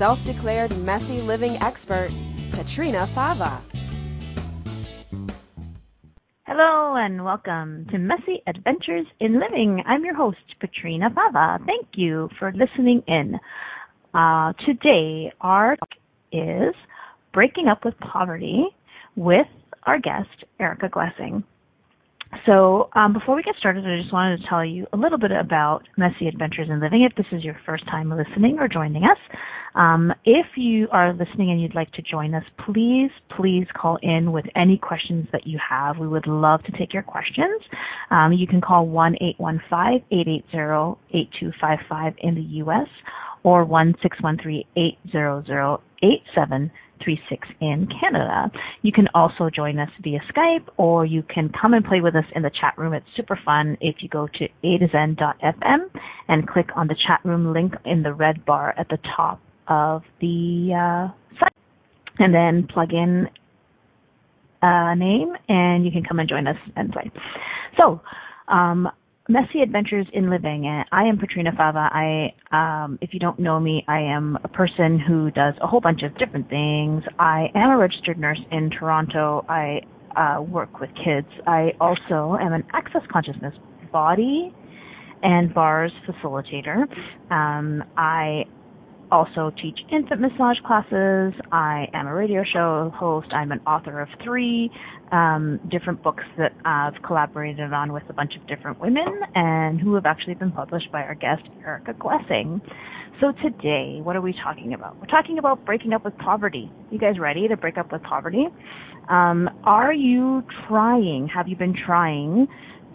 self declared messy living expert, Petrina Fava. Hello and welcome to Messy Adventures in Living. I'm your host, Petrina Fava. Thank you for listening in. Uh, today, our talk is breaking up with poverty with our guest, Erica Glessing. So, um, before we get started, I just wanted to tell you a little bit about Messy Adventures in Living. If this is your first time listening or joining us, um, if you are listening and you'd like to join us, please, please call in with any questions that you have. We would love to take your questions. Um, you can call one eight one five eight eight zero eight two five five in the U.S. or one six one three eight zero zero eight seven 36 in Canada. You can also join us via Skype or you can come and play with us in the chat room. It's super fun if you go to a to zen.fm and click on the chat room link in the red bar at the top of the uh, site and then plug in a name and you can come and join us and play. So, um, Messy Adventures in Living. And I am Petrina Fava. I, um, if you don't know me, I am a person who does a whole bunch of different things. I am a registered nurse in Toronto. I uh, work with kids. I also am an access consciousness body and bars facilitator. Um, I also teach infant massage classes. I am a radio show host. I'm an author of three um, different books that I've collaborated on with a bunch of different women and who have actually been published by our guest, Erica Glessing. So today, what are we talking about? We're talking about breaking up with poverty. You guys ready to break up with poverty? Um, are you trying, have you been trying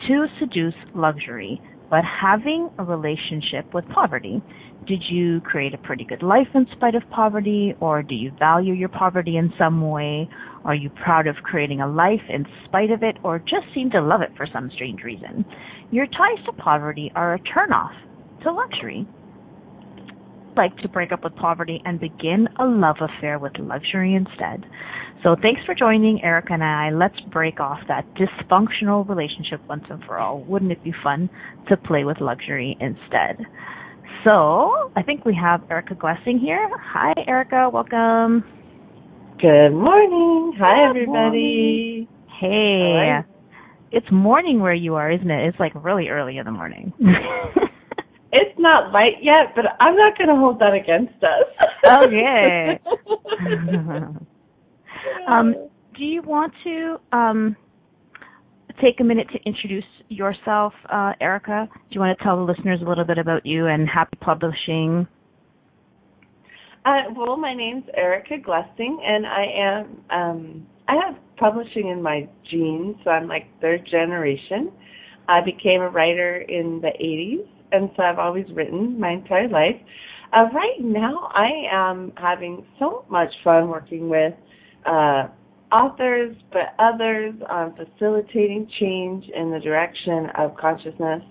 to seduce luxury, but having a relationship with poverty? Did you create a pretty good life in spite of poverty, or do you value your poverty in some way? Are you proud of creating a life in spite of it, or just seem to love it for some strange reason? Your ties to poverty are a turnoff to luxury. Like to break up with poverty and begin a love affair with luxury instead. So thanks for joining Erica and I. Let's break off that dysfunctional relationship once and for all. Wouldn't it be fun to play with luxury instead? So I think we have Erica Glessing here. Hi, Erica. Welcome. Good morning. Hi, everybody. Morning. Hey. It's morning where you are, isn't it? It's like really early in the morning. it's not light yet, but I'm not going to hold that against us. okay. um, do you want to um, take a minute to introduce yourself, uh, Erica? Do you want to tell the listeners a little bit about you and Happy Publishing? Uh, well, my name's Erica Glessing, and I am um, I have publishing in my genes, so I'm like third generation. I became a writer in the 80s, and so I've always written my entire life. Uh, right now, I am having so much fun working with uh, authors, but others on facilitating change in the direction of consciousness.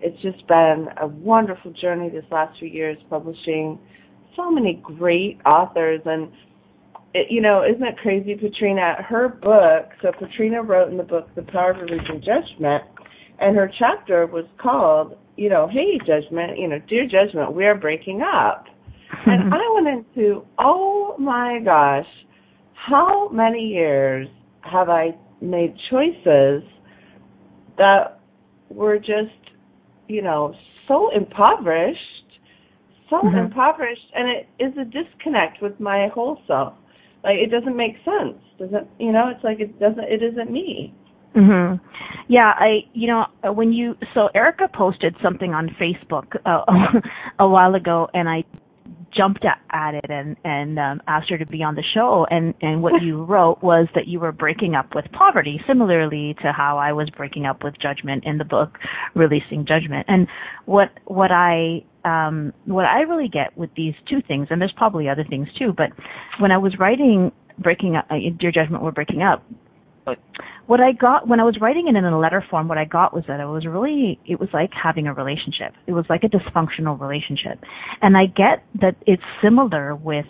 It's just been a wonderful journey this last few years publishing so many great authors and it, you know, isn't it crazy, Petrina? Her book, so Petrina wrote in the book The Power of Releasing Judgment, and her chapter was called, you know, Hey Judgment, you know, Dear Judgment, we are breaking up. and I went into, oh my gosh, how many years have I made choices that were just, you know, so impoverished, so mm-hmm. impoverished, and it is a disconnect with my whole self. Like it doesn't make sense. Doesn't you know? It's like it doesn't. It isn't me. Mhm. Yeah, I you know when you so Erica posted something on Facebook uh, a while ago, and I jumped at it and and um, asked her to be on the show and and what you wrote was that you were breaking up with poverty similarly to how I was breaking up with judgment in the book releasing judgment and what what I um, what I really get with these two things, and there's probably other things too, but when I was writing breaking up, uh, Dear Judgment, we're breaking up. What I got when I was writing it in a letter form, what I got was that it was really, it was like having a relationship. It was like a dysfunctional relationship, and I get that it's similar with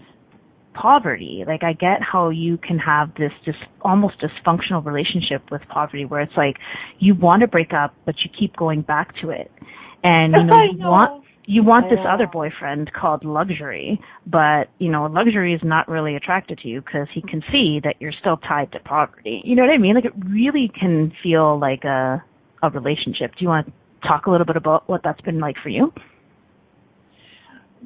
poverty. Like I get how you can have this just almost dysfunctional relationship with poverty where it's like you want to break up but you keep going back to it. And you know, you know. want you want this other boyfriend called luxury, but you know, luxury is not really attracted to you because he can see that you're still tied to poverty. You know what I mean? Like it really can feel like a a relationship. Do you want to talk a little bit about what that's been like for you?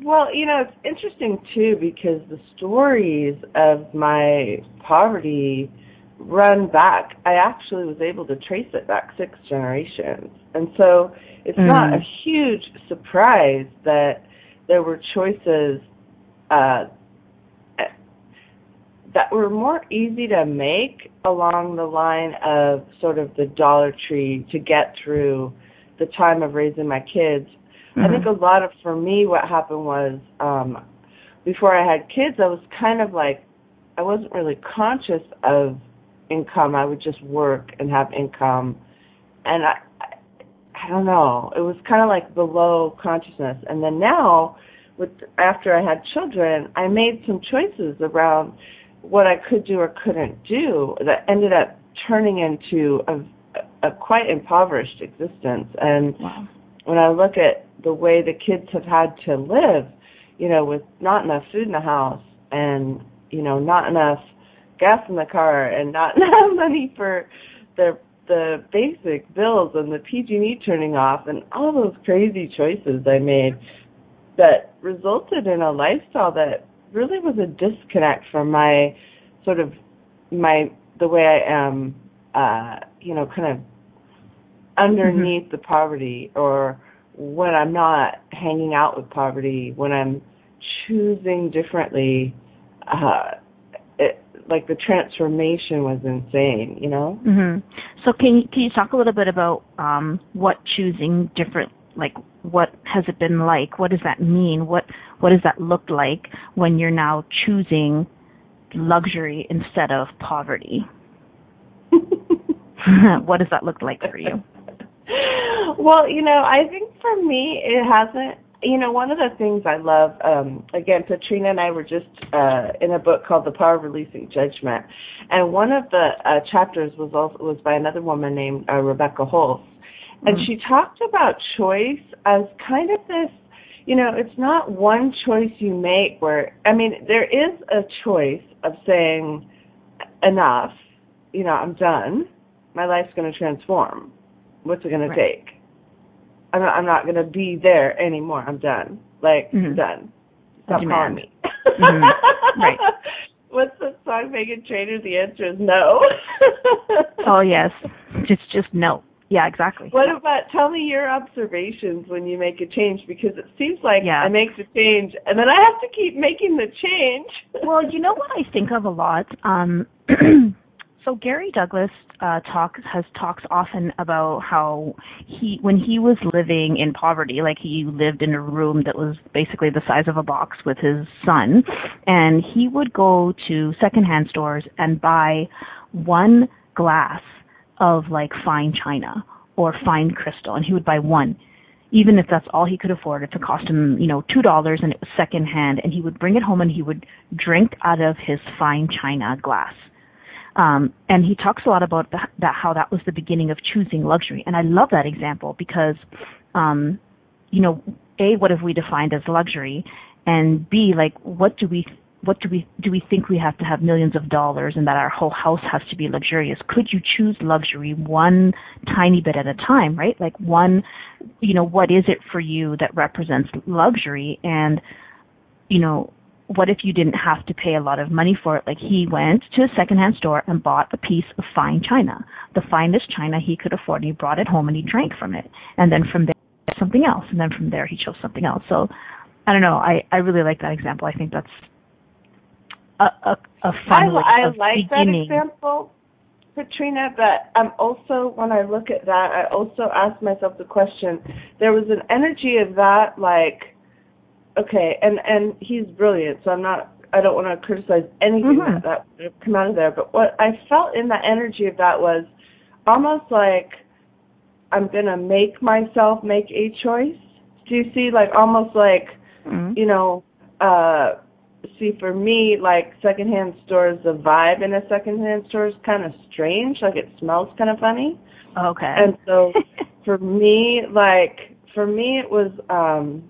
Well, you know, it's interesting too because the stories of my poverty run back. I actually was able to trace it back six generations. And so it's mm. not a huge surprise that there were choices uh, that were more easy to make along the line of sort of the Dollar Tree to get through the time of raising my kids Mm-hmm. I think mm-hmm. a lot of for me what happened was um before I had kids I was kind of like I wasn't really conscious of income. I would just work and have income and I I don't know. It was kind of like below consciousness. And then now with after I had children, I made some choices around what I could do or couldn't do that ended up turning into a, a quite impoverished existence. And wow. when I look at the way the kids have had to live, you know, with not enough food in the house and, you know, not enough gas in the car and not enough money for the the basic bills and the PG&E turning off and all those crazy choices I made that resulted in a lifestyle that really was a disconnect from my sort of my the way I am uh you know kind of underneath mm-hmm. the poverty or when I'm not hanging out with poverty, when I'm choosing differently, uh, like the transformation was insane, you know. hmm So can you, can you talk a little bit about um, what choosing different, like what has it been like? What does that mean? What what does that look like when you're now choosing luxury instead of poverty? what does that look like for you? well, you know, I think for me, it hasn't. You know, one of the things I love, um, again, Petrina and I were just uh, in a book called The Power of Releasing Judgment, and one of the uh, chapters was also was by another woman named uh, Rebecca Holz, and mm-hmm. she talked about choice as kind of this you know, it's not one choice you make where, I mean, there is a choice of saying, enough, you know, I'm done. My life's going to transform. What's it going right. to take? I'm not, I'm not going to be there anymore. I'm done. Like, mm-hmm. done. Stop calling me. mm-hmm. Right. What's the song Meghan Trainor? The answer is no. oh, yes. Just, just no. Yeah, exactly. What about tell me your observations when you make a change because it seems like yeah. I make the change and then I have to keep making the change. well, you know what I think of a lot. Um so Gary Douglas uh, talks has talks often about how he when he was living in poverty, like he lived in a room that was basically the size of a box with his son, and he would go to secondhand stores and buy one glass of like fine china or fine crystal, and he would buy one even if that's all he could afford, if it cost him, you know, two dollars and it was secondhand, and he would bring it home and he would drink out of his fine china glass. Um, and he talks a lot about the, that how that was the beginning of choosing luxury. And I love that example because, um, you know, a what have we defined as luxury, and b like what do we what do we do we think we have to have millions of dollars and that our whole house has to be luxurious? Could you choose luxury one tiny bit at a time right? Like one you know what is it for you that represents luxury? And you know what if you didn't have to pay a lot of money for it? Like he went to a secondhand store and bought a piece of fine china, the finest china he could afford, and he brought it home and he drank from it. And then from there, something else, and then from there he chose something else. So I don't know. I I really like that example. I think that's a a, a fun I, I of like beginning. that example, Petrina, But I'm also when I look at that, I also ask myself the question: there was an energy of that, like okay, and and he's brilliant, so I'm not. I don't want to criticize anything Mhm. that that would have come out of there. But what I felt in the energy of that was almost like I'm gonna make myself make a choice. Do you see? Like almost like Mhm. you know, uh see for me like secondhand stores the vibe in a secondhand store is kind of strange, like it smells kind of funny. Okay. And so for me, like for me it was um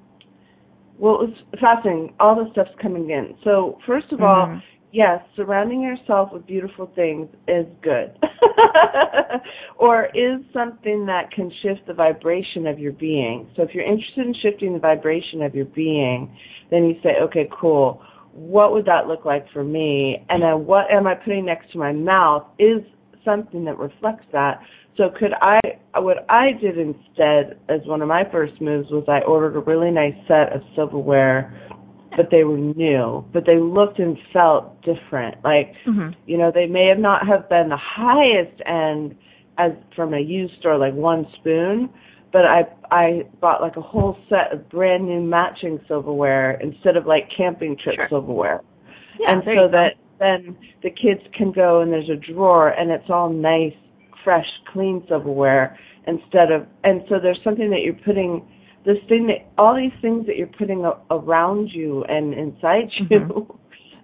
well it was fascinating. All the stuff's coming in. So first of all, Mhm. yes, surrounding yourself with beautiful things is good. or is something that can shift the vibration of your being. So if you're interested in shifting the vibration of your being, then you say, okay, cool. What would that look like for me? And then what am I putting next to my mouth is something that reflects that. So could I, what I did instead as one of my first moves was I ordered a really nice set of silverware, but they were new, but they looked and felt different. Like, Mhm. you know, they may have not have been the highest end as from a used store, like one spoon, but I I bought like a whole set of brand new matching silverware instead of like camping trip Sure. silverware Yeah, and so that then the kids can go and there's a drawer and it's all nice, fresh, clean silverware instead of and so there's something that you're putting this thing that all these things that you're putting a, around you and inside you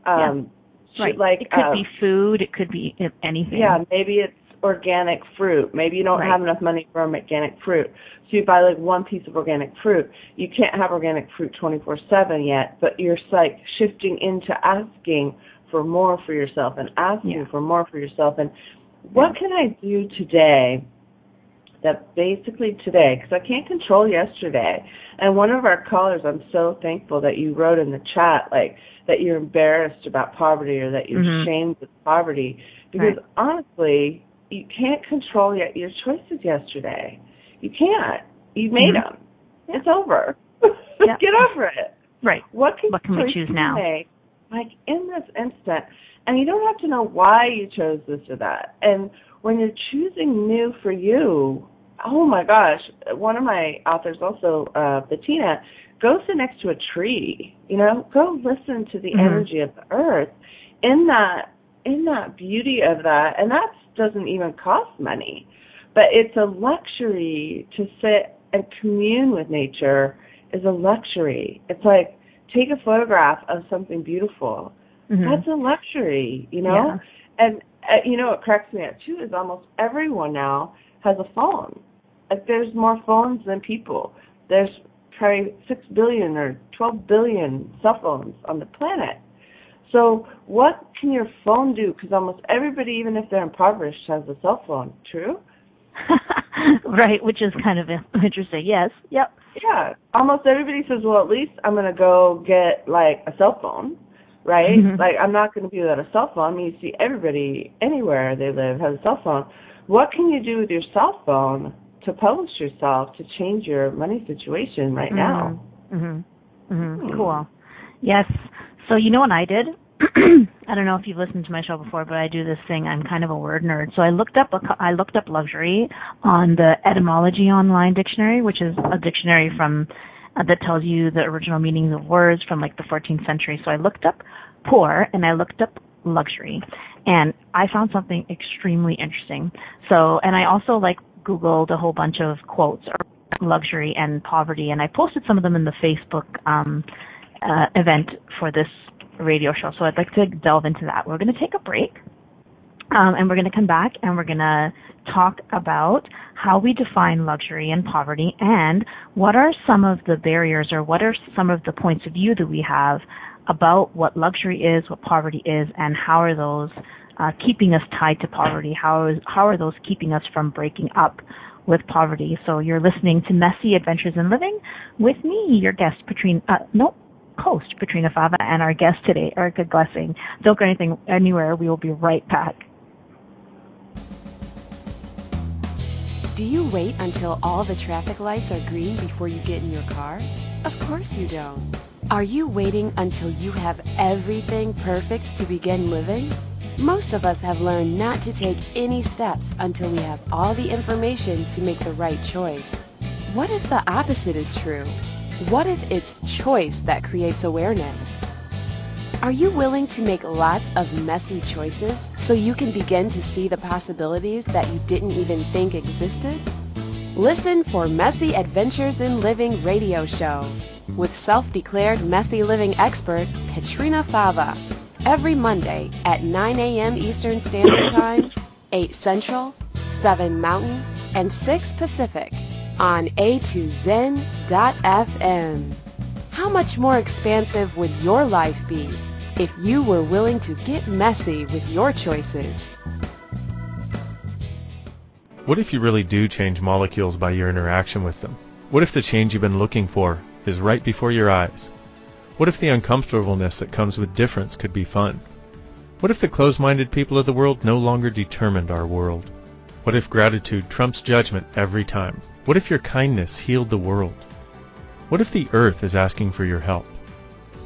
Mhm. um should, right. like it could uh, be food. It could be anything. yeah, maybe it's organic fruit. Maybe you don't Right. have enough money for organic fruit. So you buy like one piece of organic fruit. You can't have organic fruit 24/7 yet, but you're like shifting into asking for more for yourself and asking Yeah. for more for yourself and what can I do today that basically today because I can't control yesterday. And one of our callers, I'm so thankful that you wrote in the chat like that you're embarrassed about poverty or that you're Mhm. ashamed of poverty because Right. honestly, you can't control yet your choices yesterday. You can't. You made Mhm. them. It's over. Yeah. Get over it. Right. What can, What can we choose now? Make, like in this instant, and you don't have to know why you chose this or that. And when you're choosing new for you, oh my gosh! One of my authors, also uh, Bettina, go sit next to a tree. You know, go listen to the Mhm. energy of the earth. In that, in that beauty of that, and that doesn't even cost money, but it's a luxury to sit and commune with nature is a luxury. It's like take a photograph of something beautiful. Mhm. That's a luxury, you know. Yeah. And uh, you know what cracks me up too is almost everyone now has a phone. Like there's more phones than people. There's probably six billion or twelve billion cell phones on the planet. So what can your phone do? Because almost everybody, even if they're impoverished, has a cell phone. True? right, which is kind of interesting. Yes. Yep. Yeah, almost everybody says, "Well, at least I'm gonna go get like a cell phone, right? Mhm. Like I'm not gonna be without a cell phone." I mean, you see everybody anywhere they live has a cell phone. What can you do with your cell phone to publish yourself to change your money situation right now? Mhm. Mhm. Cool. Yes. So you know what I did? I don't know if you've listened to my show before, but I do this thing. I'm kind of a word nerd. So I looked up a, I looked up luxury on the Etymology Online Dictionary, which is a dictionary from uh, that tells you the original meanings of words from like the 14th century. So I looked up poor and I looked up luxury, and I found something extremely interesting. So and I also like Googled a whole bunch of quotes luxury and poverty, and I posted some of them in the Facebook um, uh, event for this radio show. So I'd like to delve into that. We're going to take a break. Um, and we're going to come back and we're going to talk about how we define luxury and poverty and what are some of the barriers or what are some of the points of view that we have about what luxury is, what poverty is, and how are those uh, keeping us tied to poverty? How is how are those keeping us from breaking up with poverty? So you're listening to Messy Adventures in Living with me, your guest, Patrine. Uh, no, host Petrina Fava, and our guest today, Erica Glessing. Don't go anything anywhere. We will be right back. Do you wait until all the traffic lights are green before you get in your car? Of course you don't. Are you waiting until you have everything perfect to begin living? Most of us have learned not to take any steps until we have all the information to make the right choice. What if the opposite is true? What if it's choice that creates awareness? Are you willing to make lots of messy choices so you can begin to see the possibilities that you didn't even think existed? Listen for Messy Adventures in Living radio show with self-declared messy living expert Petrina Fava every Monday at 9 a.m. Eastern Standard Time, 8 Central, 7 Mountain, and 6 Pacific on a2zen.fm. How much more expansive would your life be if you were willing to get messy with your choices. What if you really do change molecules by your interaction with them? What if the change you've been looking for is right before your eyes? What if the uncomfortableness that comes with difference could be fun? What if the closed-minded people of the world no longer determined our world? What if gratitude trumps judgment every time? What if your kindness healed the world? What if the earth is asking for your help?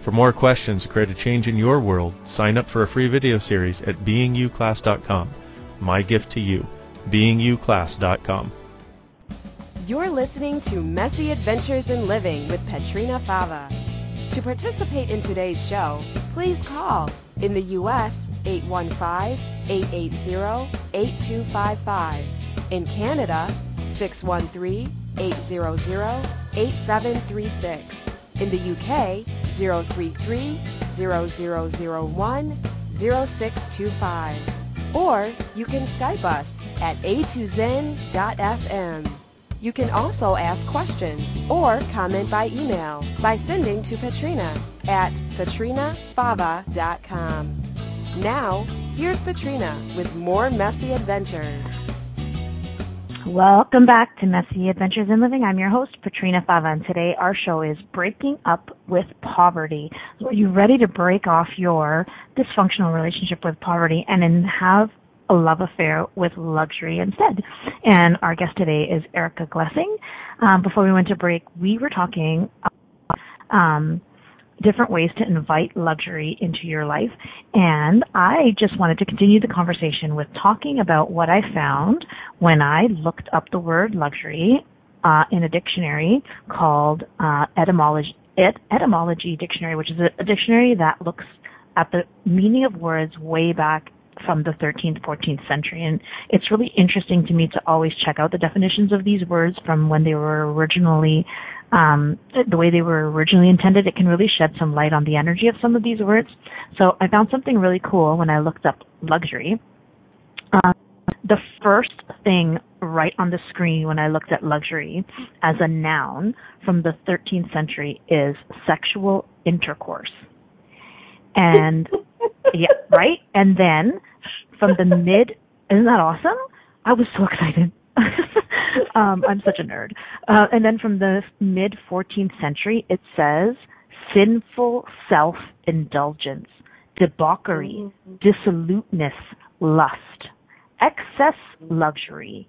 For more questions to create a change in your world, sign up for a free video series at beingyouclass.com. My gift to you, beingyouclass.com. You're listening to Messy Adventures in Living with Petrina Fava. To participate in today's show, please call in the U.S. 815-880-8255. In Canada, 613-800-8736. In the UK, 033 0001 0625. Or you can Skype us at a2zen.fm. You can also ask questions or comment by email by sending to Petrina at petrinafava.com. Now, here's Petrina with more messy adventures. Welcome back to Messy Adventures in Living. I'm your host, Petrina Fava, and today our show is Breaking Up with Poverty. So are you ready to break off your dysfunctional relationship with poverty and then have a love affair with luxury instead? And our guest today is Erica Glessing. Um, before we went to break, we were talking um, different ways to invite luxury into your life. And I just wanted to continue the conversation with talking about what I found when I looked up the word luxury uh, in a dictionary called uh, etymology, et- etymology dictionary, which is a, a dictionary that looks at the meaning of words way back from the 13th, 14th century. And it's really interesting to me to always check out the definitions of these words from when they were originally um, the way they were originally intended, it can really shed some light on the energy of some of these words. So I found something really cool when I looked up luxury. Um, the first thing right on the screen when I looked at luxury as a noun from the 13th century is sexual intercourse. And yeah, right? And then from the mid, isn't that awesome? I was so excited. um, I'm such a nerd. Uh, and then from the mid 14th century, it says sinful self indulgence, debauchery, mm-hmm. dissoluteness, lust, excess luxury,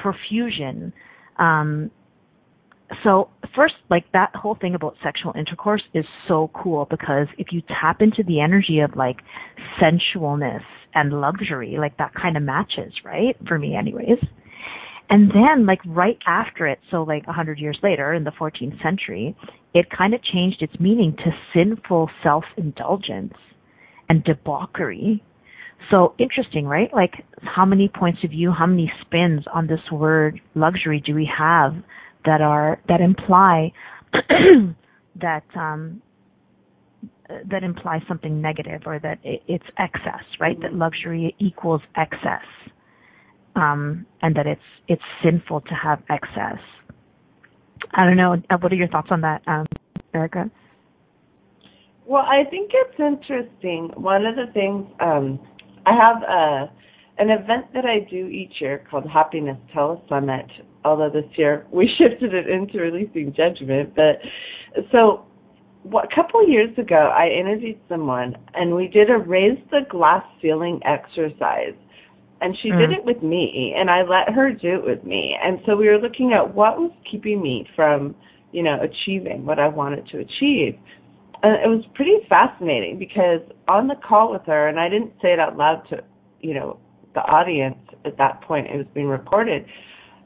profusion. Um, so first, like that whole thing about sexual intercourse is so cool because if you tap into the energy of like sensualness and luxury, like that kind of matches, right? For me anyways. And then, like right after it, so like a hundred years later in the 14th century, it kind of changed its meaning to sinful self-indulgence and debauchery. So interesting, right? Like how many points of view, how many spins on this word luxury do we have that are, that imply that, um, that imply something negative or that it's excess, right? That luxury equals excess um, and that it's it's sinful to have excess. I don't know. Uh, what are your thoughts on that, um, Erica? Well, I think it's interesting. One of the things um, I have a an event that I do each year called Happiness Telesummit. Although this year we shifted it into releasing judgment, but so what, a couple of years ago, I interviewed someone, and we did a raise the glass ceiling exercise. And she mm. did it with me, and I let her do it with me. And so we were looking at what was keeping me from, you know, achieving what I wanted to achieve. And it was pretty fascinating because on the call with her, and I didn't say it out loud to, you know, the audience at that point, it was being recorded.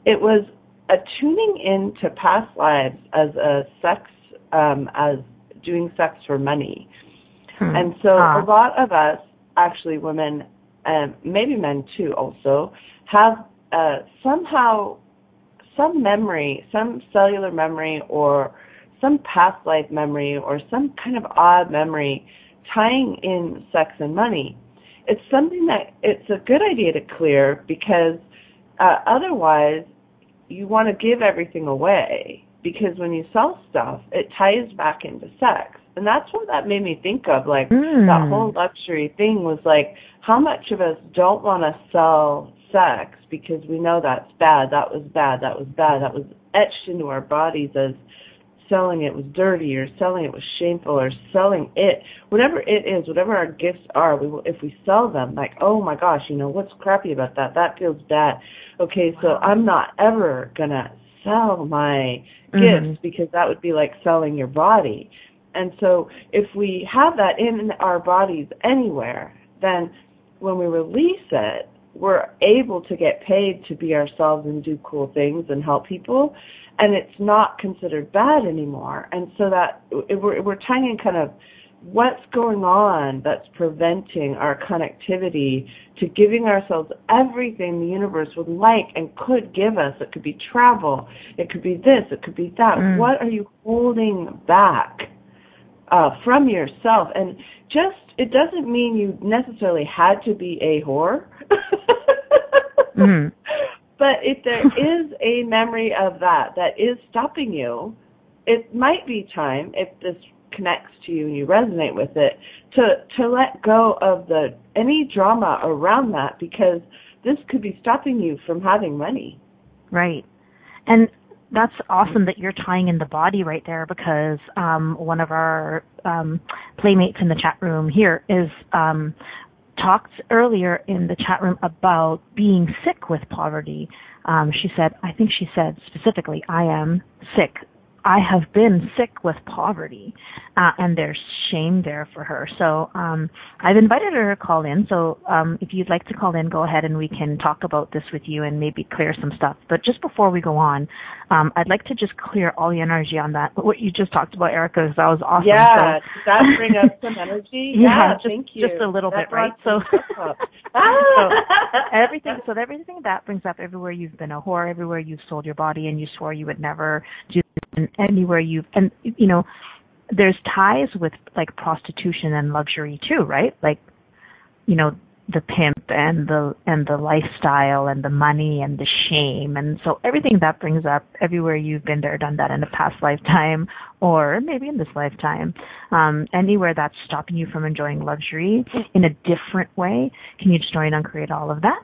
It was a tuning in to past lives as a sex, um, as doing sex for money. Hmm. And so a lot of us, actually women, maybe men too also, have uh, somehow some memory, some cellular memory or some past life memory or some kind of odd memory tying in sex and money. It's something that it's a good idea to clear because uh, otherwise you want to give everything away because when you sell stuff, it ties back into sex. And that's what that made me think of. Like mm. that whole luxury thing was like, how much of us don't want to sell sex because we know that's bad, that was bad, that was bad, that was etched into our bodies as selling it was dirty or selling it was shameful or selling it whatever it is whatever our gifts are we will, if we sell them like oh my gosh you know what's crappy about that? That feels bad. Okay so i'm not ever going to sell my mm-hmm. gifts because that would be like selling your body. And so if we have that in our bodies anywhere then when we release it we're able to get paid to be ourselves and do cool things and help people and it's not considered bad anymore. And so that we're, we're tying in kind of what's going on that's preventing our connectivity to giving ourselves everything the universe would like and could give us. It could be travel, it could be this, it could be that. Mm. What are you holding back uh, from yourself? And just, it doesn't mean you necessarily had to be a whore. mm. But if there is a memory of that that is stopping you, it might be time, if this connects to you and you resonate with it, to, to let go of the any drama around that because this could be stopping you from having money. Right. And that's awesome that you're tying in the body right there because um, one of our um, playmates in the chat room here is um, talked earlier in the chat room about being sick with poverty. Um, she said, I think she said specifically, I am sick I have been sick with poverty, uh, and there's shame there for her. So um, I've invited her to call in. So um, if you'd like to call in, go ahead and we can talk about this with you and maybe clear some stuff. But just before we go on, um, I'd like to just clear all the energy on that. What you just talked about, Erica, because that was awesome. Yeah, so, does that bring up some energy? yeah, yeah just, thank you. Just a little bit, right? So, so everything. So everything that brings up everywhere you've been a whore, everywhere you've sold your body, and you swore you would never do anywhere you've and you know there's ties with like prostitution and luxury too right? Like you know the pimp and the and the lifestyle and the money and the shame. And so everything that brings up everywhere you've been there done that in a past lifetime or maybe in this lifetime um anywhere that's stopping you from enjoying luxury in a different way can you join and create all of that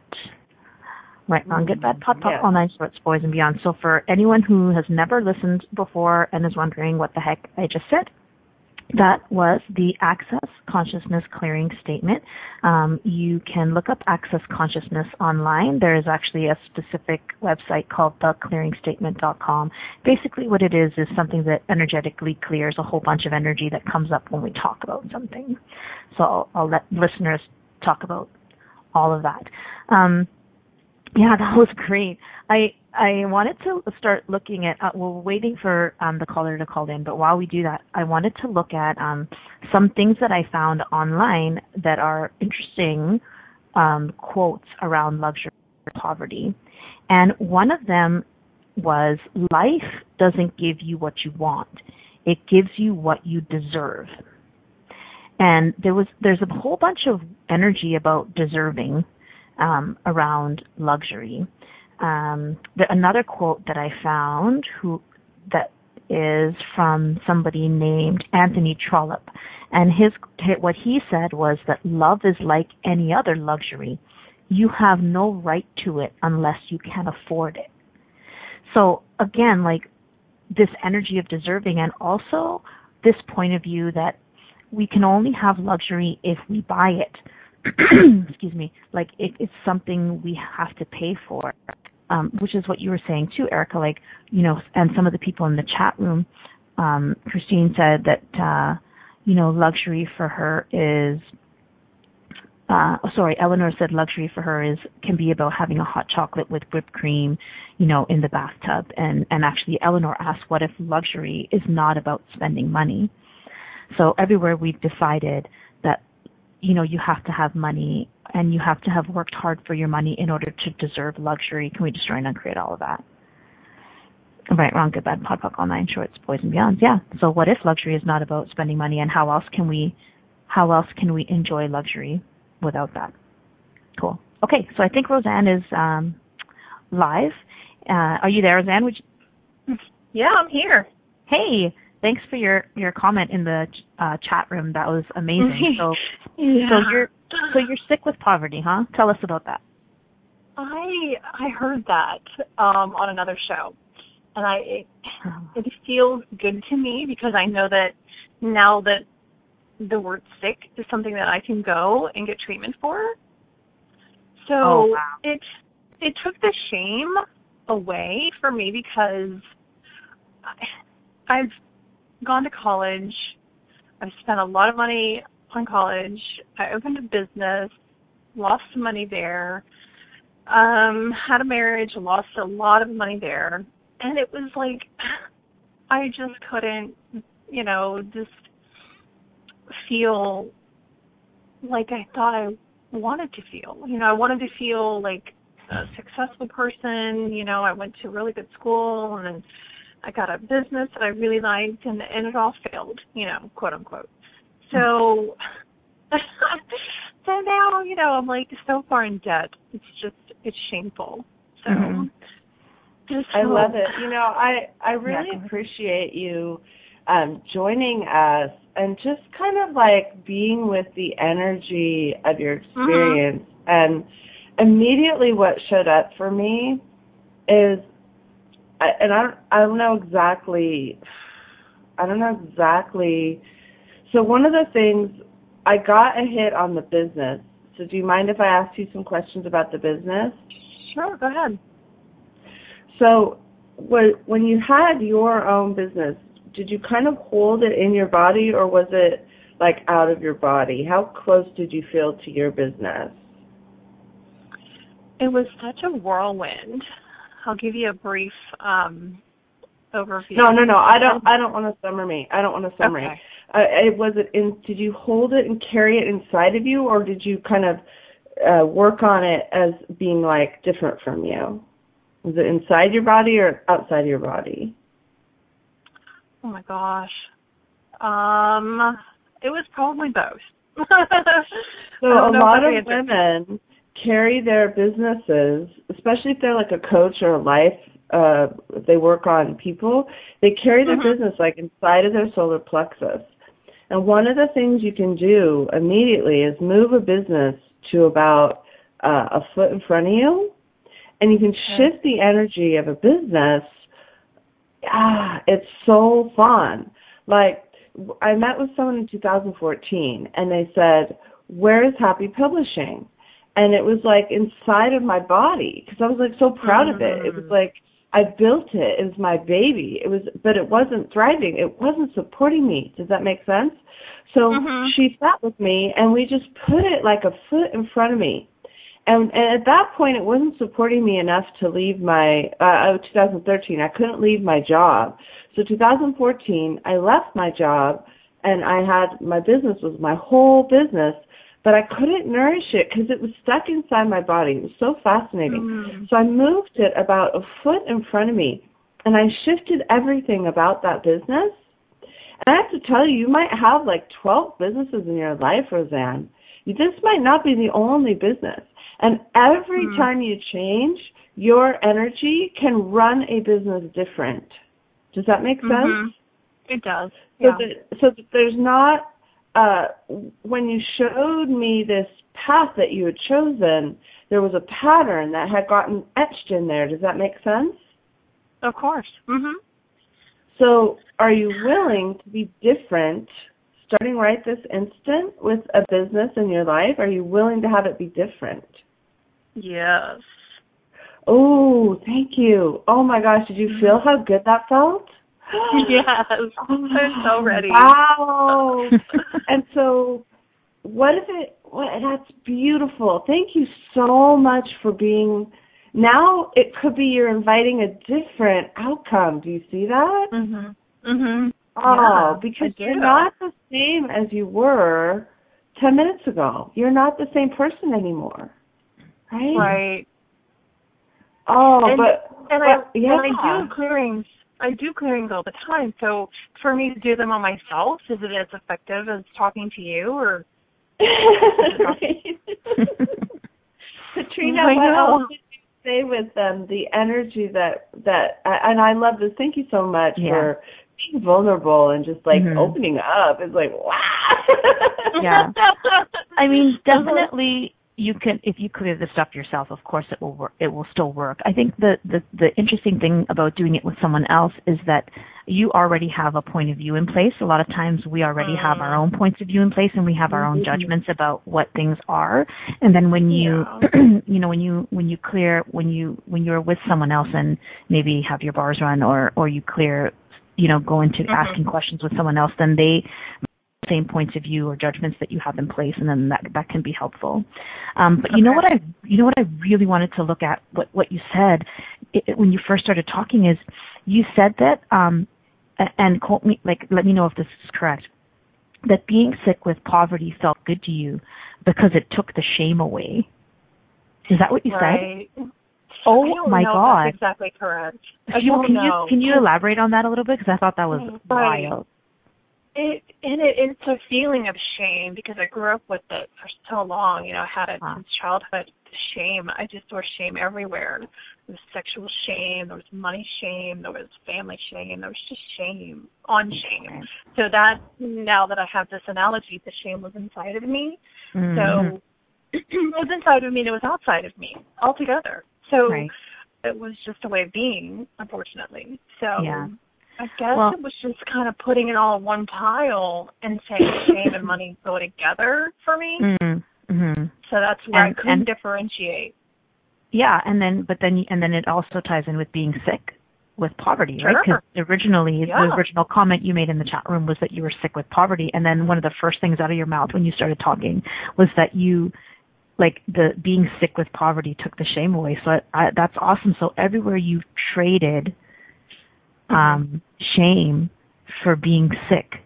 Right, wrong, good, bad, pot, pot, yeah. all nine shorts, boys and beyond. So for anyone who has never listened before and is wondering what the heck I just said, that was the Access Consciousness Clearing Statement. Um, you can look up Access Consciousness online. There is actually a specific website called theclearingstatement.com. Basically, what it is is something that energetically clears a whole bunch of energy that comes up when we talk about something. So I'll, I'll let listeners talk about all of that. Um, yeah, that was great. I I wanted to start looking at. Uh, we're waiting for um, the caller to call in, but while we do that, I wanted to look at um, some things that I found online that are interesting um, quotes around luxury poverty, and one of them was, "Life doesn't give you what you want; it gives you what you deserve." And there was there's a whole bunch of energy about deserving um, around luxury. Um, the, another quote that I found who that is from somebody named Anthony Trollope, and his what he said was that love is like any other luxury. You have no right to it unless you can afford it. So again, like this energy of deserving and also this point of view that we can only have luxury if we buy it. Excuse me, like it, it's something we have to pay for, um, which is what you were saying too, Erica. Like you know, and some of the people in the chat room, um, Christine said that uh, you know luxury for her is uh, sorry, Eleanor said luxury for her is can be about having a hot chocolate with whipped cream, you know, in the bathtub. And and actually, Eleanor asked, what if luxury is not about spending money? So everywhere we've decided you know, you have to have money and you have to have worked hard for your money in order to deserve luxury. Can we destroy and uncreate all of that? Right, wrong, good, bad, pod, all nine shorts, boys and beyonds. Yeah. So what if luxury is not about spending money, and how else can we, how else can we enjoy luxury without that. Cool. Okay, so I think Roseanne is um, live. Uh, are you there, Roseanne? Would you... Yeah, I'm here. Hey, thanks for your your comment in the uh, chat room. That was amazing. So, yeah. so you're so you're sick with poverty, huh? Tell us about that. I I heard that um, on another show, and I it, it feels good to me because I know that now that the word sick is something that I can go and get treatment for. So oh, wow. it it took the shame away for me because I, I've gone to college. I've spent a lot of money on college. I opened a business, lost some money there. Um, had a marriage, lost a lot of money there. And it was like I just couldn't, you know, just feel like I thought I wanted to feel. You know, I wanted to feel like a successful person. You know, I went to a really good school and then I got a business that I really liked and and it all failed, you know, quote unquote. So so now, you know, I'm like so far in debt. It's just it's shameful. So mm-hmm. just I love it. You know, I I really yeah, appreciate you um joining us and just kind of like being with the energy of your Mm-hmm. experience and immediately what showed up for me is I- and I don't I don't know exactly I don't know exactly so one of the things I got a hit on the business. So do you mind if I ask you some questions about the business? Sure, go ahead. So when when you had your own business, did you kind of hold it in your body or was it like out of your body? How close did you feel to your business? It was such a whirlwind. I'll give you a brief um overview. No, no, no. I don't. I don't want to summary. I don't want to summary. Okay. Uh, it was it in. Did you hold it and carry it inside of you, or did you kind of uh, work on it as being like different from you? Was it inside your body or outside your body? Oh my gosh. Um, it was probably both. So a lot of women carry their businesses, especially if they're like a coach or a life, uh, if they work on people, they carry their Mhm. business like inside of their solar plexus. And one of the things you can do immediately is move a business to about uh, a foot in front of you, and you can shift the energy of a business. Ah, it's so fun. Like I met with someone in 2014, and they said, "Where is Happy Publishing?" And it was like inside of my body because I was like so proud of it. It was Mhm. like I built it. It was my baby. It was, but it wasn't thriving. It wasn't supporting me. Does that make sense? So Mhm. she sat with me, and we just put it like a foot in front of me. And, and at that point, it wasn't supporting me enough to leave my. Uh, oh, 2013, I couldn't leave my job. So 2014, I left my job, and I had my business was my whole business, but I couldn't nourish it because it was stuck inside my body. It was so fascinating. Mhm. So I moved it about a foot in front of me, and I shifted everything about that business. And I have to tell you, you might have like 12 businesses in your life, Roseanne. This might not be the only business. And every Hmm. time you change, your energy can run a business different. Does that make sense? Mhm. It does. So Yeah. that so that there's not uh when you showed me this path that you had chosen, there was a pattern that had gotten etched in there. Does that make sense? Of course. Mhm. So, are you willing to be different starting right this instant with a business in your life? Are you willing to have it be different? Yes. Oh, thank you. Oh my gosh, did you feel how good that felt? yes. I'm so ready. Wow. and so what if it what that's beautiful. Thank you so much for being now it could be you're inviting a different outcome. Do you see that? Mhm. Mhm. Oh, Yeah, because you're not the same as you were 10 minutes ago. You're not the same person anymore. Right? Right. Oh, And- but And but- I yeah. and I do clearings. I do clearings all the time. So for me to do them on myself, is it as effective as talking to you or Petrina, I what else did you say with them? The energy that that, and I love this. Thank you so much Yeah. for being vulnerable and just like Mhm. opening up. It's like wow. Yeah. I mean, definitely you can if you clear the stuff yourself, of course it will work it will still work. I think the, the the interesting thing about doing it with someone else is that you already have a point of view in place. A lot of times we already have our own points of view in place and we have our own Mhm. judgments about what things are. And then when you you know, when you when you clear when you when you're with someone else and maybe have your bars run or or you clear you know, go into Mhm. asking questions with someone else, then they same points of view or judgments that you have in place, and then that that can be helpful. Um, but you know what I you know what I really wanted to look at what what you said it, it- when you first started talking is you said that um, a- and quote me like let me know if this is correct that being sick with poverty felt good to you because it took the shame away. Is that what you said? right. I Oh my god! That's exactly correct. I You- can know. you can you elaborate on that a little bit because I thought that was Right. wild. It and it, it's a feeling of shame because I grew up with it for so long. You know, I had it Wow. since childhood. Shame. I just saw shame everywhere. There was sexual shame. There was money shame. There was family shame. There was just shame on shame. So that now that I have this analogy, the shame was inside of me. Mhm. So it was inside of me and it was outside of me altogether. So right. it was just a way of being, unfortunately. So Yeah. I guess Well- it was just kind of putting it all in one pile and saying shame and money go together for me. Mm-hmm. Mm-hmm. So that's where And- I couldn't and- differentiate. Yeah, and then but then and then it also ties in with being sick with poverty, right? Because originally Yeah. the original comment you made in the chat room was that you were sick with poverty, and then one of the first things out of your mouth when you started talking was that you like the being sick with poverty took the shame away. So I, I, that's awesome. So everywhere you traded um shame for being sick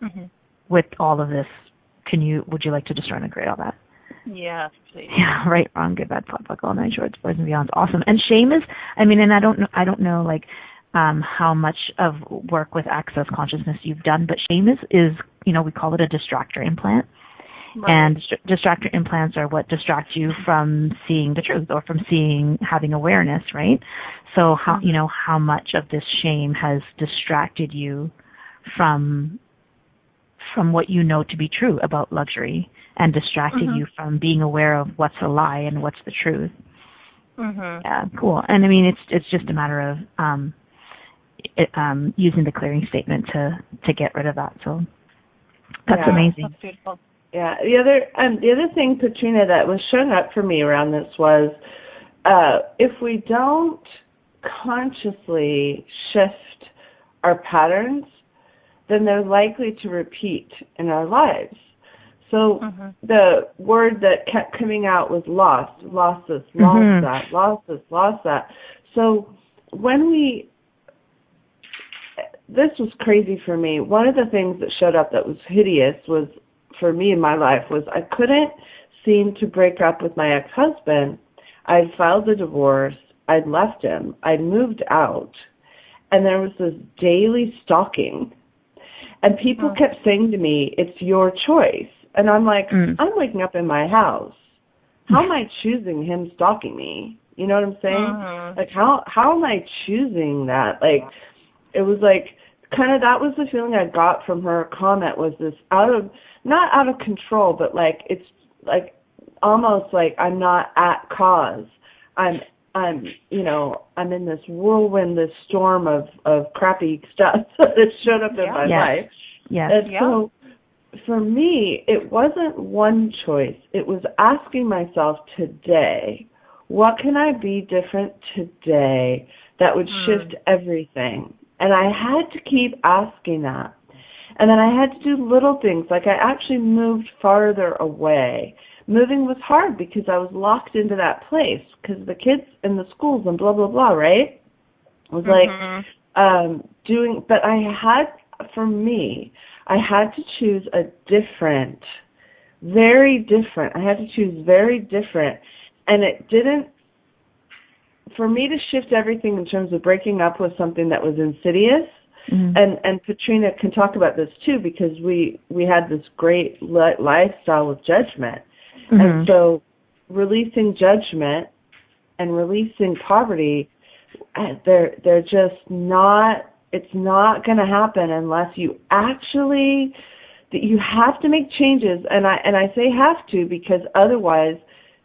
hmm with all of this, can you would you like to just run a grade on that? Yes, please. Yeah, right, wrong, good, bad, pop, all nine shorts, boys and beyond. Awesome. And shame is, I mean, and I don't know, I don't know, like, um, how much of work with access consciousness you've done, but shame is, is, you know, we call it a distractor implant. Right. And dist- distractor implants are what distract you from seeing the truth or from seeing, having awareness, right? So how, you know, how much of this shame has distracted you from, from what you know to be true about luxury and distracted Mhm. you from being aware of what's a lie and what's the truth. Mhm. Yeah, cool. And I mean, it's it's just a matter of um, it, um, using the clearing statement to to get rid of that. So that's Yeah. amazing. That's beautiful. Yeah. The other um the other thing, Petrina, that was showing up for me around this was uh if we don't consciously shift our patterns, then they're likely to repeat in our lives. So Mhm. the word that kept coming out was lost, lost this, lost Mhm. that, lost this, lost that. So when we this was crazy for me. One of the things that showed up that was hideous was for me in my life was I couldn't seem to break up with my ex-husband. I'd filed a divorce. I'd left him. I'd moved out. And there was this daily stalking. And people Mm. kept saying to me, it's your choice. And I'm like, Mm. I'm waking up in my house. How am I choosing him stalking me? You know what I'm saying? Mhm. Like how how am I choosing that? Like it was like kind of that was the feeling I got from her comment was this out of not out of control, but like it's like almost like I'm not at cause. I'm I'm, you know, I'm in this whirlwind, this storm of of crappy stuff that showed up in Yeah. my Yes. life. Yes. And Yeah. so for me, it wasn't one choice. It was asking myself today, what can I be different today that would Hmm. shift everything? And I had to keep asking that. And then I had to do little things, like I actually moved farther away. Moving was hard because I was locked into that place because the kids and the schools and blah blah blah, right? It was like Mhm. um doing but I had for me I had to choose a different very different I had to choose very different and it didn't for me to shift everything in terms of breaking up with something that was insidious Mhm. and and Petrina can talk about this too because we we had this great li- lifestyle of judgment Mhm. and so releasing judgment and releasing poverty, uh, they're they're just not. It's not going to happen unless you actually that you have to make changes. And I and I say have to because otherwise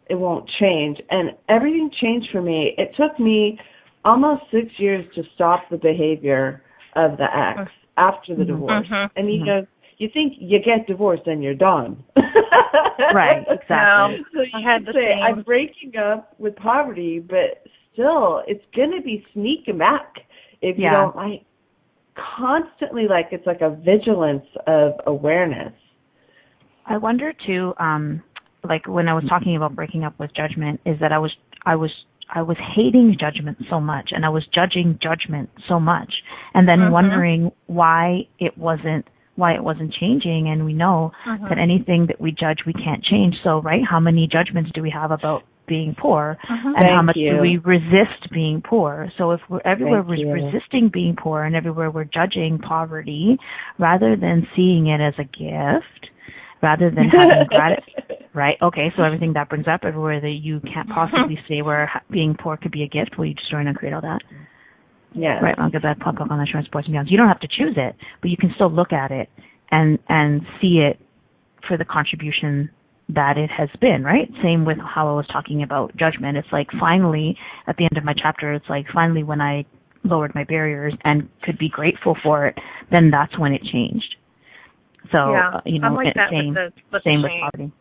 it won't change. And everything changed for me. It took me almost six years to stop the behavior of the ex after the Mhm. divorce. Mhm. And you Mhm. know, you think you get divorced and you're done. Right, exactly. So you I had could the say same. I'm breaking up with poverty, but still, it's gonna be sneaking back if you don't like constantly like it's like a vigilance of awareness. I wonder too, um, like when I was talking about breaking up with judgment, is that I was I was I was hating judgment so much and I was judging judgment so much and then Mhm. wondering why it wasn't why it wasn't changing and we know Mhm. that anything that we judge we can't change. So right, how many judgments do we have about being poor Mhm. and how much you. do we resist being poor? So if we're everywhere Thank we're you. resisting being poor and everywhere we're judging poverty rather than seeing it as a gift, rather than having gratitude Right. Okay. So everything that brings up everywhere that you can't possibly say where being poor could be a gift, will you just destroy and create all that? yeah. Right. I'll get that pop up on the insurance boards and beyond. You don't have to choose it, but you can still look at it and and see it for the contribution that it has been. Right. Same with how I was talking about judgment. It's like finally at the end of my chapter, it's like finally when I lowered my barriers and could be grateful for it, then that's when it changed. So yeah. uh, you know, like same with the, with same with poverty.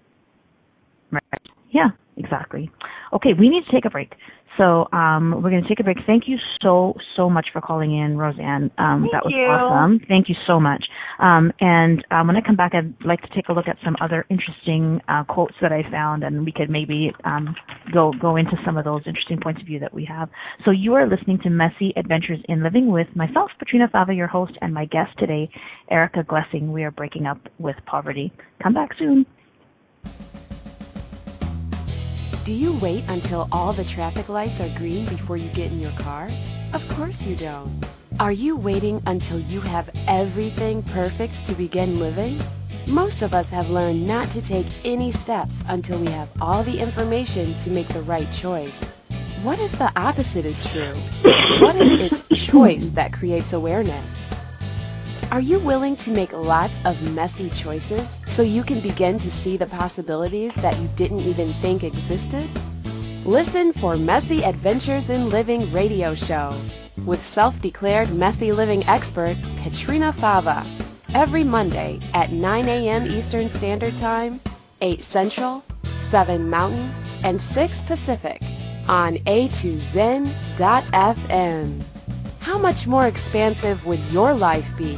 Right. Yeah, exactly. Okay, we need to take a break. So um, we're going to take a break. Thank you so so much for calling in, Roseanne. Um, that was you. awesome. Thank you so much. Um, and um, when I come back, I'd like to take a look at some other interesting uh, quotes that I found, and we could maybe um, go go into some of those interesting points of view that we have. So you are listening to Messy Adventures in Living with myself, Petrina Fava, your host, and my guest today, Erica Glessing. We are breaking up with poverty. Come back soon. Do you wait until all the traffic lights are green before you get in your car? Of course you don't. Are you waiting until you have everything perfect to begin living? Most of us have learned not to take any steps until we have all the information to make the right choice. What if the opposite is true? What if it's choice that creates awareness? Are you willing to make lots of messy choices so you can begin to see the possibilities that you didn't even think existed? Listen for Messy Adventures in Living radio show with self-declared messy living expert Petrina Fava every Monday at 9 a.m. Eastern Standard Time, 8 Central, 7 Mountain, and 6 Pacific on A2Zen.fm. How much more expansive would your life be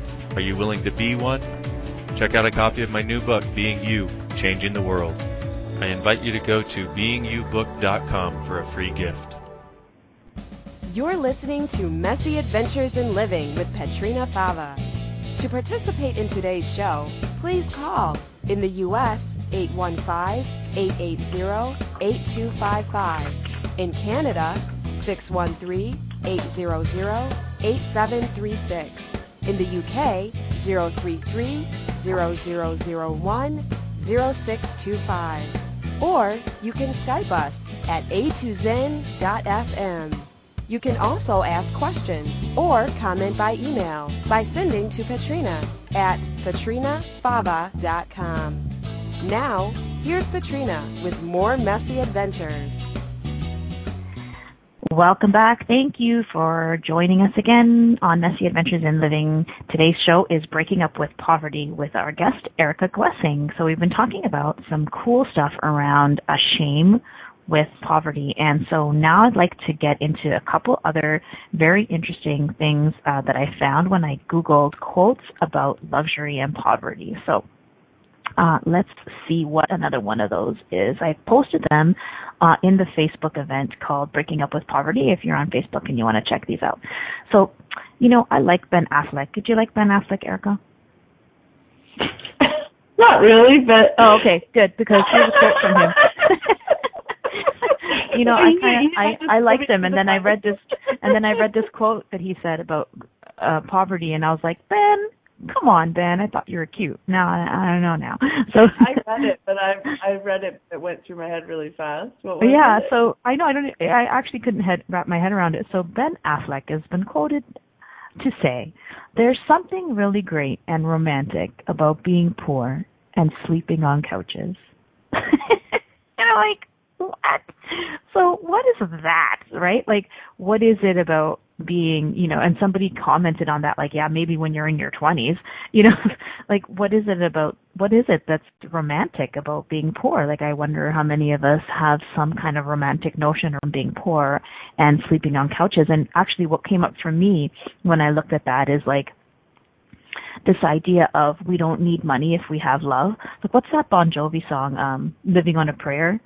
Are you willing to be one? Check out a copy of my new book, Being You, Changing the World. I invite you to go to beingyoubook.com for a free gift. You're listening to Messy Adventures in Living with Petrina Fava. To participate in today's show, please call in the U.S. 815-880-8255. In Canada, 613-800-8736. In the UK, 033 0001 0625. Or you can Skype us at a2zen.fm. You can also ask questions or comment by email by sending to Petrina at petrinafava.com. Now, here's Petrina with more messy adventures. Welcome back. Thank you for joining us again on Messy Adventures in Living. Today's show is Breaking Up with Poverty with our guest, Erica Glessing. So we've been talking about some cool stuff around a shame with poverty. And so now I'd like to get into a couple other very interesting things uh, that I found when I Googled quotes about luxury and poverty. So uh, let's see what another one of those is. I posted them uh, in the Facebook event called Breaking Up with Poverty if you're on Facebook and you want to check these out. So, you know, I like Ben Affleck. Did you like Ben Affleck, Erica? Not really, but oh, okay, good because here's a quote from him. you know, I kind of I I liked him, and then I read this, and then I read this quote that he said about uh poverty, and I was like, Ben, come on, Ben, I thought you were cute. Now I, I don't know now. So I read it, but I I read it. It went through my head really fast. What was yeah, it? so I know I don't. I actually couldn't head, wrap my head around it. So Ben Affleck has been quoted to say, "There's something really great and romantic about being poor and sleeping on couches." you I'm like, what? So what is that, right? Like, what is it about being, you know, and somebody commented on that, like, yeah, maybe when you're in your 20s, you know, like, what is it about, what is it that's romantic about being poor? Like, I wonder how many of us have some kind of romantic notion of being poor and sleeping on couches. And actually, what came up for me when I looked at that is like, this idea of we don't need money if we have love. Like what's that Bon Jovi song, um, Living on a Prayer?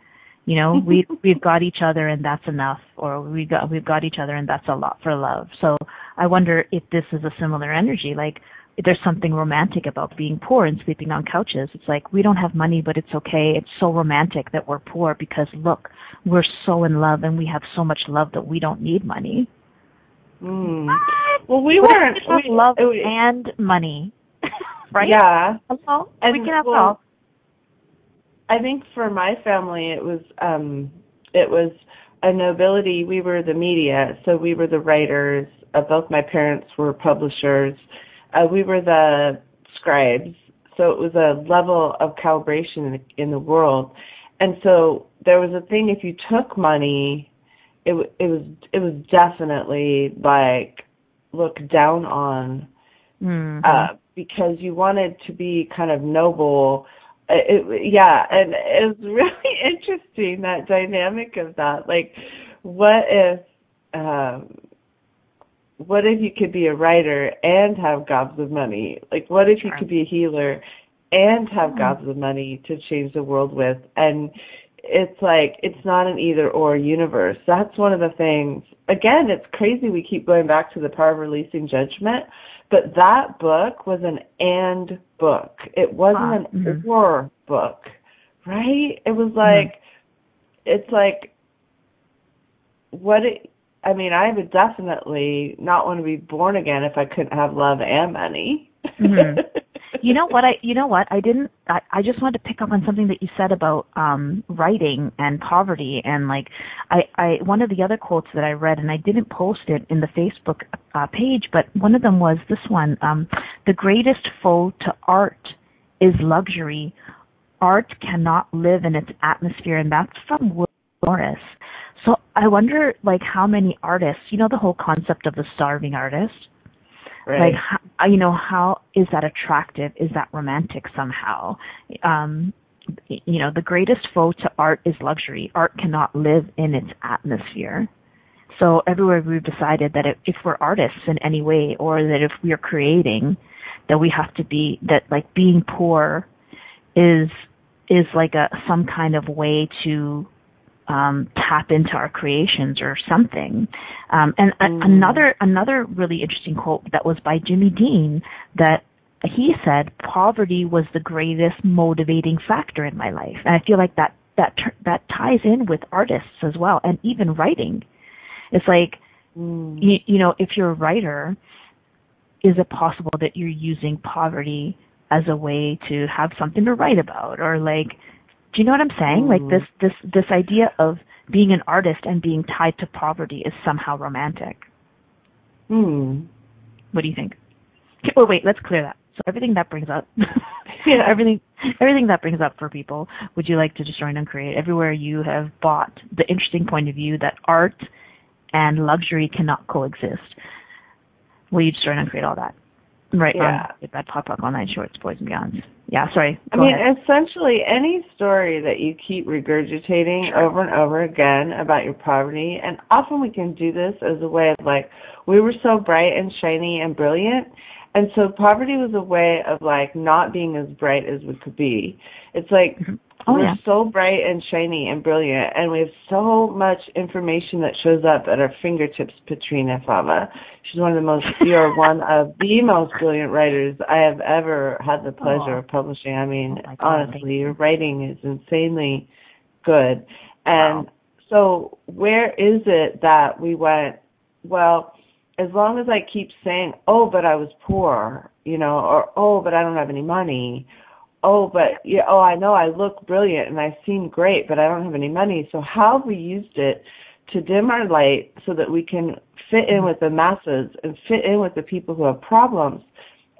You know, we we've got each other and that's enough, or we got we've got each other and that's a lot for love. So I wonder if this is a similar energy. Like there's something romantic about being poor and sleeping on couches. It's like we don't have money, but it's okay. It's so romantic that we're poor because look, we're so in love and we have so much love that we don't need money. Mm. Well, we weren't. we love we- and money, right? Yeah. Hello, And we can have well, all. I think for my family, it was um, it was a nobility. We were the media, so we were the writers. Uh, both my parents were publishers. Uh, we were the scribes. So it was a level of calibration in the, in the world, and so there was a thing. If you took money, it it was it was definitely like looked down on Mhm. uh, because you wanted to be kind of noble. It, yeah, and it's really interesting that dynamic of that. Like, what if, um, what if you could be a writer and have gobs of money? Like, what if you could be a healer and have Hmm. gobs of money to change the world with? And it's like it's not an either or universe. That's one of the things. Again, it's crazy we keep going back to the power of releasing judgment, but that book was an and book. It wasn't Ah, an or book, right? It was like it's like what it I mean, I would definitely not want to be born again if I couldn't have love and money. Mhm. You know what I you know what? I didn't I, I just wanted to pick up on something that you said about um writing and poverty and like I I one of the other quotes that I read and I didn't post it in the Facebook uh, page but one of them was this one um the greatest foe to art is luxury. Art cannot live in its atmosphere and that's from Will Morris. So I wonder like how many artists you know the whole concept of the starving artist right. like how, you know how is that attractive? Is that romantic somehow? Um you know the greatest foe to art is luxury. Art cannot live in its atmosphere. So everywhere we've decided that if we're artists in any way, or that if we are creating, that we have to be that like being poor is is like a some kind of way to um, tap into our creations or something. Um, and mm. a, another another really interesting quote that was by Jimmy Dean that he said poverty was the greatest motivating factor in my life, and I feel like that that that ties in with artists as well, and even writing. It's like mm. you, you know if you're a writer, is it possible that you're using poverty as a way to have something to write about or like do you know what I'm saying? Mm. Like this this this idea of being an artist and being tied to poverty is somehow romantic. Hmm. What do you think? Well, wait, let's clear that. So everything that brings up yeah. everything everything that brings up for people, would you like to destroy and uncreate? Everywhere you have bought the interesting point of view that art and luxury cannot coexist. Will you destroy and uncreate all that? Right. Yeah. On Bad Pop Pop Online Shorts, Boys and Beyonds. Yeah, sorry. I mean, ahead. essentially, any story that you keep regurgitating sure. over and over again about your poverty, and often we can do this as a way of like, we were so bright and shiny and brilliant, and so poverty was a way of like not being as bright as we could be. It's like mm-hmm. Oh, We're yeah. so bright and shiny and brilliant, and we have so much information that shows up at our fingertips, Petrina Fava. She's one of the most, you are one of the most brilliant writers I have ever had the pleasure oh. of publishing. I mean, oh honestly, your writing is insanely good. And wow. so where is it that we went, well, as long as I keep saying, oh, but I was poor, you know, or oh, but I don't have any money, oh, but yeah, oh, I know I look brilliant and I seem great, but I don't have any money. So how have we used it to dim our light so that we can fit in with the masses and fit in with the people who have problems?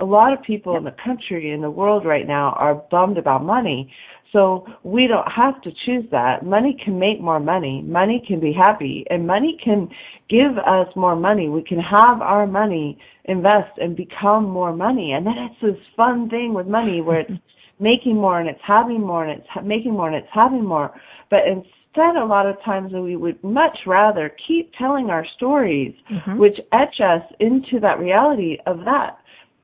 A lot of people in the country, in the world right now, are bummed about money. So we don't have to choose that. Money can make more money. Money can be happy and money can give us more money. We can have our money invest and become more money. And then it's this fun thing with money where it's making more and it's having more and it's ha- making more and it's having more. But instead, a lot of times we would much rather keep telling our stories, mm-hmm. which etch us into that reality of that.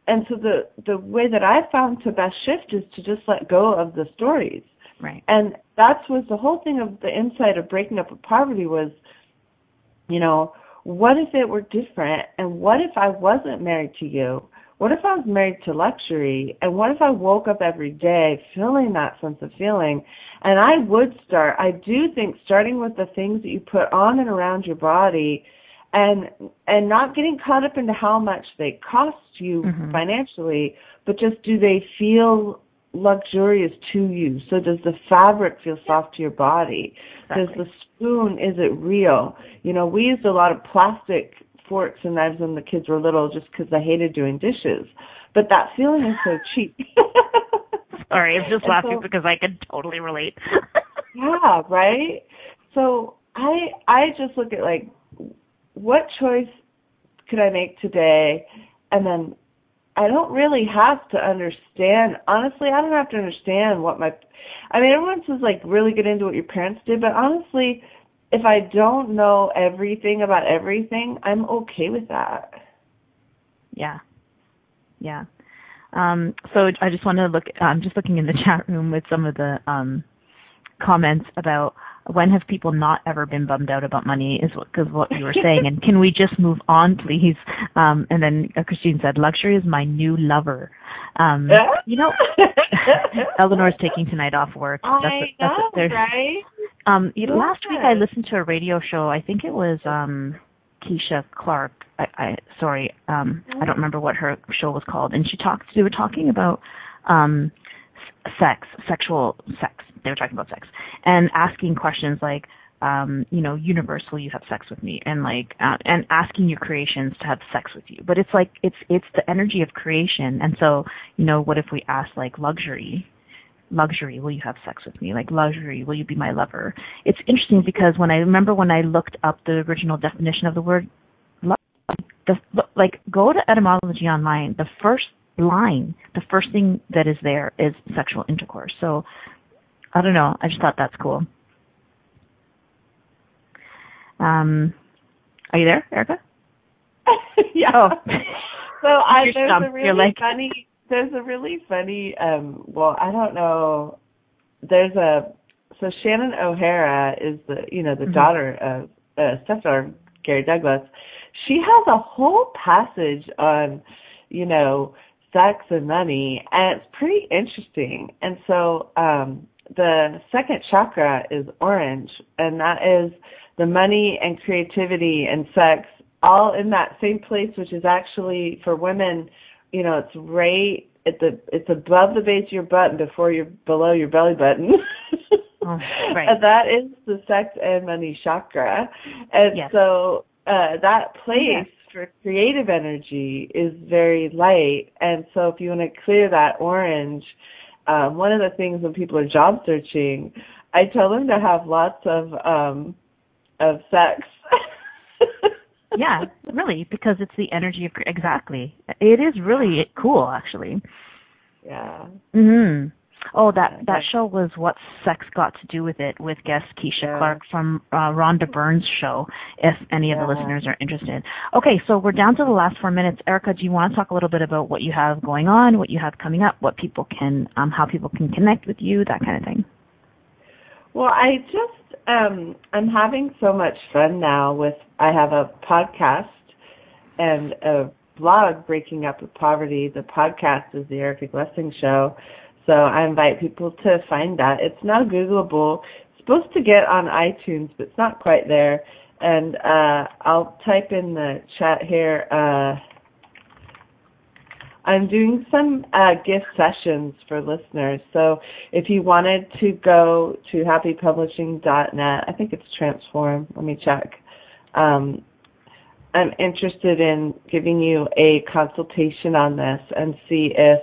And so the the way that I found to best shift is to just let go of the stories. Right. And that was the whole thing of the insight of breaking up with poverty was, you know, what if it were different and what if I wasn't married to you? What if I was married to luxury? And what if I woke up every day feeling that sense of feeling? And I would start I do think starting with the things that you put on and around your body and and not getting caught up into how much they cost you mm-hmm. financially but just do they feel luxurious to you? So does the fabric feel soft to your body? Exactly. does the spoon is it real? You know we used a lot of plastic forks and knives when the kids were little just because I hated doing dishes. But that feeling is so cheap. Sorry, I'm just and laughing so, because I can totally relate. yeah, right? So I I just look at like what choice could I make today and then I don't really have to understand honestly, I don't have to understand what my I mean everyone says like really get into what your parents did, but honestly if I don't know everything about everything, I'm okay with that. Yeah. Yeah. Um, so I just want to look, I'm just looking in the chat room with some of the um, comments about when have people not ever been bummed out about money is what because what, you were saying and can we just move on please? Um and then uh, christine said luxury is my new lover. Um you know eleanor's taking tonight off work. That's, I that's, know, right? Um yeah. last week i listened to a radio show. I think it was um keisha clark. I i sorry um i don't remember what her show was called. And she talked they were talking about um sex sexual sex they were talking about sex and asking questions like um you know universe will you have sex with me and like uh, and asking your creations to have sex with you. But it's like it's it's the energy of creation. And so you know what if we ask like luxury luxury will you have sex with me? Like luxury will you be my lover? It's interesting because when i remember when i looked up the original definition of the word the, like go to etymology online the first line the first thing that is there is sexual intercourse. So I don't know. I just thought that's cool. Um, Are you there, Erica? yeah. Oh. So I You're there's stumped. a really You're like- funny there's a really funny um well I don't know there's a so Shannon O'Hara is the you know the Mhm. daughter of uh stepdaughter of Gary Douglas. She has a whole passage on you know sex and money and it's pretty interesting. And so um the second chakra is orange and that is the money and creativity and sex all in that same place which is actually for women you know it's right at the it's above the base of your butt and before you're below your belly button Oh, right. and that is the sex and money chakra and Yes. so uh that place Yes. for creative energy is very light and so if you want to clear that orange um one of the things when people are job searching i tell them to have lots of um of sex yeah, really, because it's the energy of exactly. It is really cool, actually. yeah Mhm. Oh, that that show was what sex got to do with it with guest Keisha Yeah. Clark from uh, Rhonda Burns' show. If any of the Yeah. listeners are interested. Okay, so we're down to the last four minutes. Erica, do you want to talk a little bit about what you have going on, what you have coming up, what people can, um, how people can connect with you, that kind of thing? Well, I just um I'm having so much fun now with I have a podcast and a blog breaking up with poverty. The podcast is the Erica Glessing show. So I invite people to find that. It's not Googleable. It's supposed to get on iTunes, but it's not quite there. And uh I'll type in the chat here uh I'm doing some uh, gift sessions for listeners. So if you wanted to go to happypublishing.net, I think it's Transform. Let me check. Um, I'm interested in giving you a consultation on this and see if,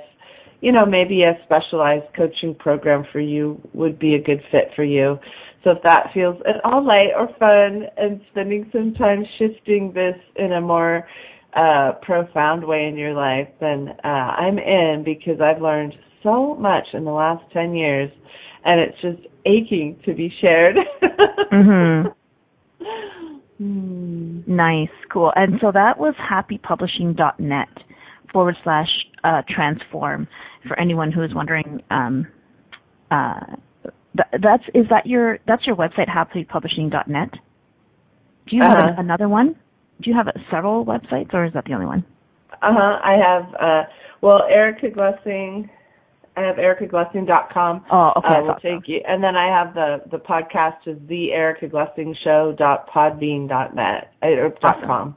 you know, maybe a specialized coaching program for you would be a good fit for you. So if that feels at all light or fun and spending some time shifting this in a more uh, profound way in your life, then uh, I'm in because I've learned so much in the last 10 years and it's just aching to be shared. Mhm. Nice, cool. And so that was happypublishing.net forward slash uh, transform for anyone who is wondering. Um, uh, th- that's is that your that's your website happypublishing.net. Do you have Uh-huh. an- another one? Do you have uh, several websites, or is that the only one? Uh huh. I have uh well Erica Glessing. I have ericaglessing.com. Oh, okay. Uh, will so. you. And then I have the the podcast is the Erica Glessing Show dot podbean dot net uh, or dot Awesome. com.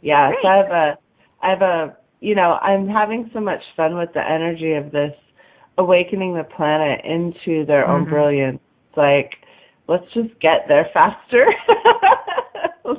Yeah. So I have a I have a you know I'm having so much fun with the energy of this awakening the planet into their own Mhm. brilliance. Like let's just get there faster.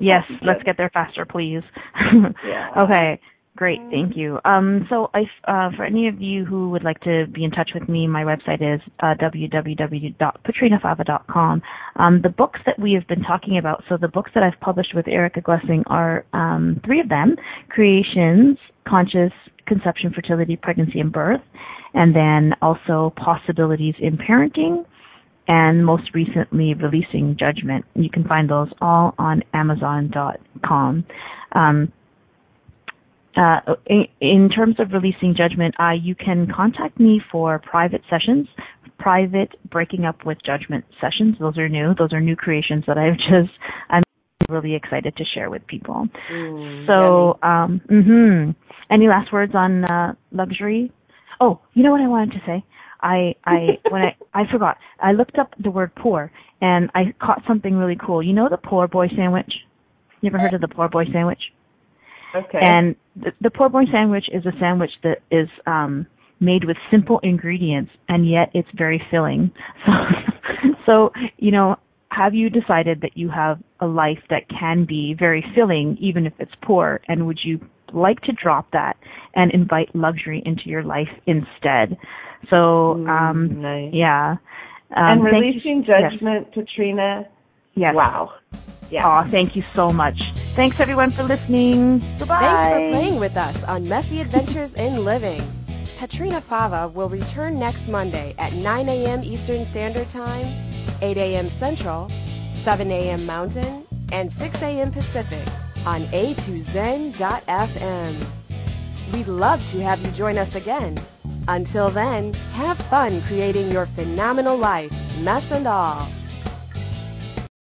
Yes, let's get there faster, please. Yeah. Okay, great, thank you. Um, so, if, uh, for any of you who would like to be in touch with me, my website is uh, www.petrinafava.com. Um, the books that we have been talking about, so the books that I've published with Erica Glessing are um, three of them: Creations, Conscious Conception, Fertility, Pregnancy, and Birth, and then also Possibilities in Parenting and most recently releasing Judgment. You can find those all on Amazon.com. Um, uh, in, in terms of releasing Judgment, uh, you can contact me for private sessions, private breaking up with Judgment sessions. Those are new. Those are new creations that I've just I'm really excited to share with people. Mm, So, um, hmm Any last words on uh, luxury? Oh, you know what I wanted to say. I I when I I forgot. I looked up the word poor and I caught something really cool. You know the poor boy sandwich? You ever heard of the poor boy sandwich? Okay. And the, the poor boy sandwich is a sandwich that is um made with simple ingredients and yet it's very filling. So so you know, have you decided that you have a life that can be very filling even if it's poor and would you like to drop that and invite luxury into your life instead? So um Mm, nice. yeah. Um, and releasing yes, judgment, Petrina. Yes. Wow. Yeah. Aw, thank you so much. Thanks everyone for listening. Goodbye. Thanks for playing with us on Messy Adventures in Living. Petrina Fava will return next Monday at 9 a.m. Eastern Standard Time, 8 a.m. Central, 7 a.m. Mountain, and 6 a.m. Pacific on a2zen.fm. We'd love to have you join us again. Until then, have fun creating your phenomenal life, mess and all.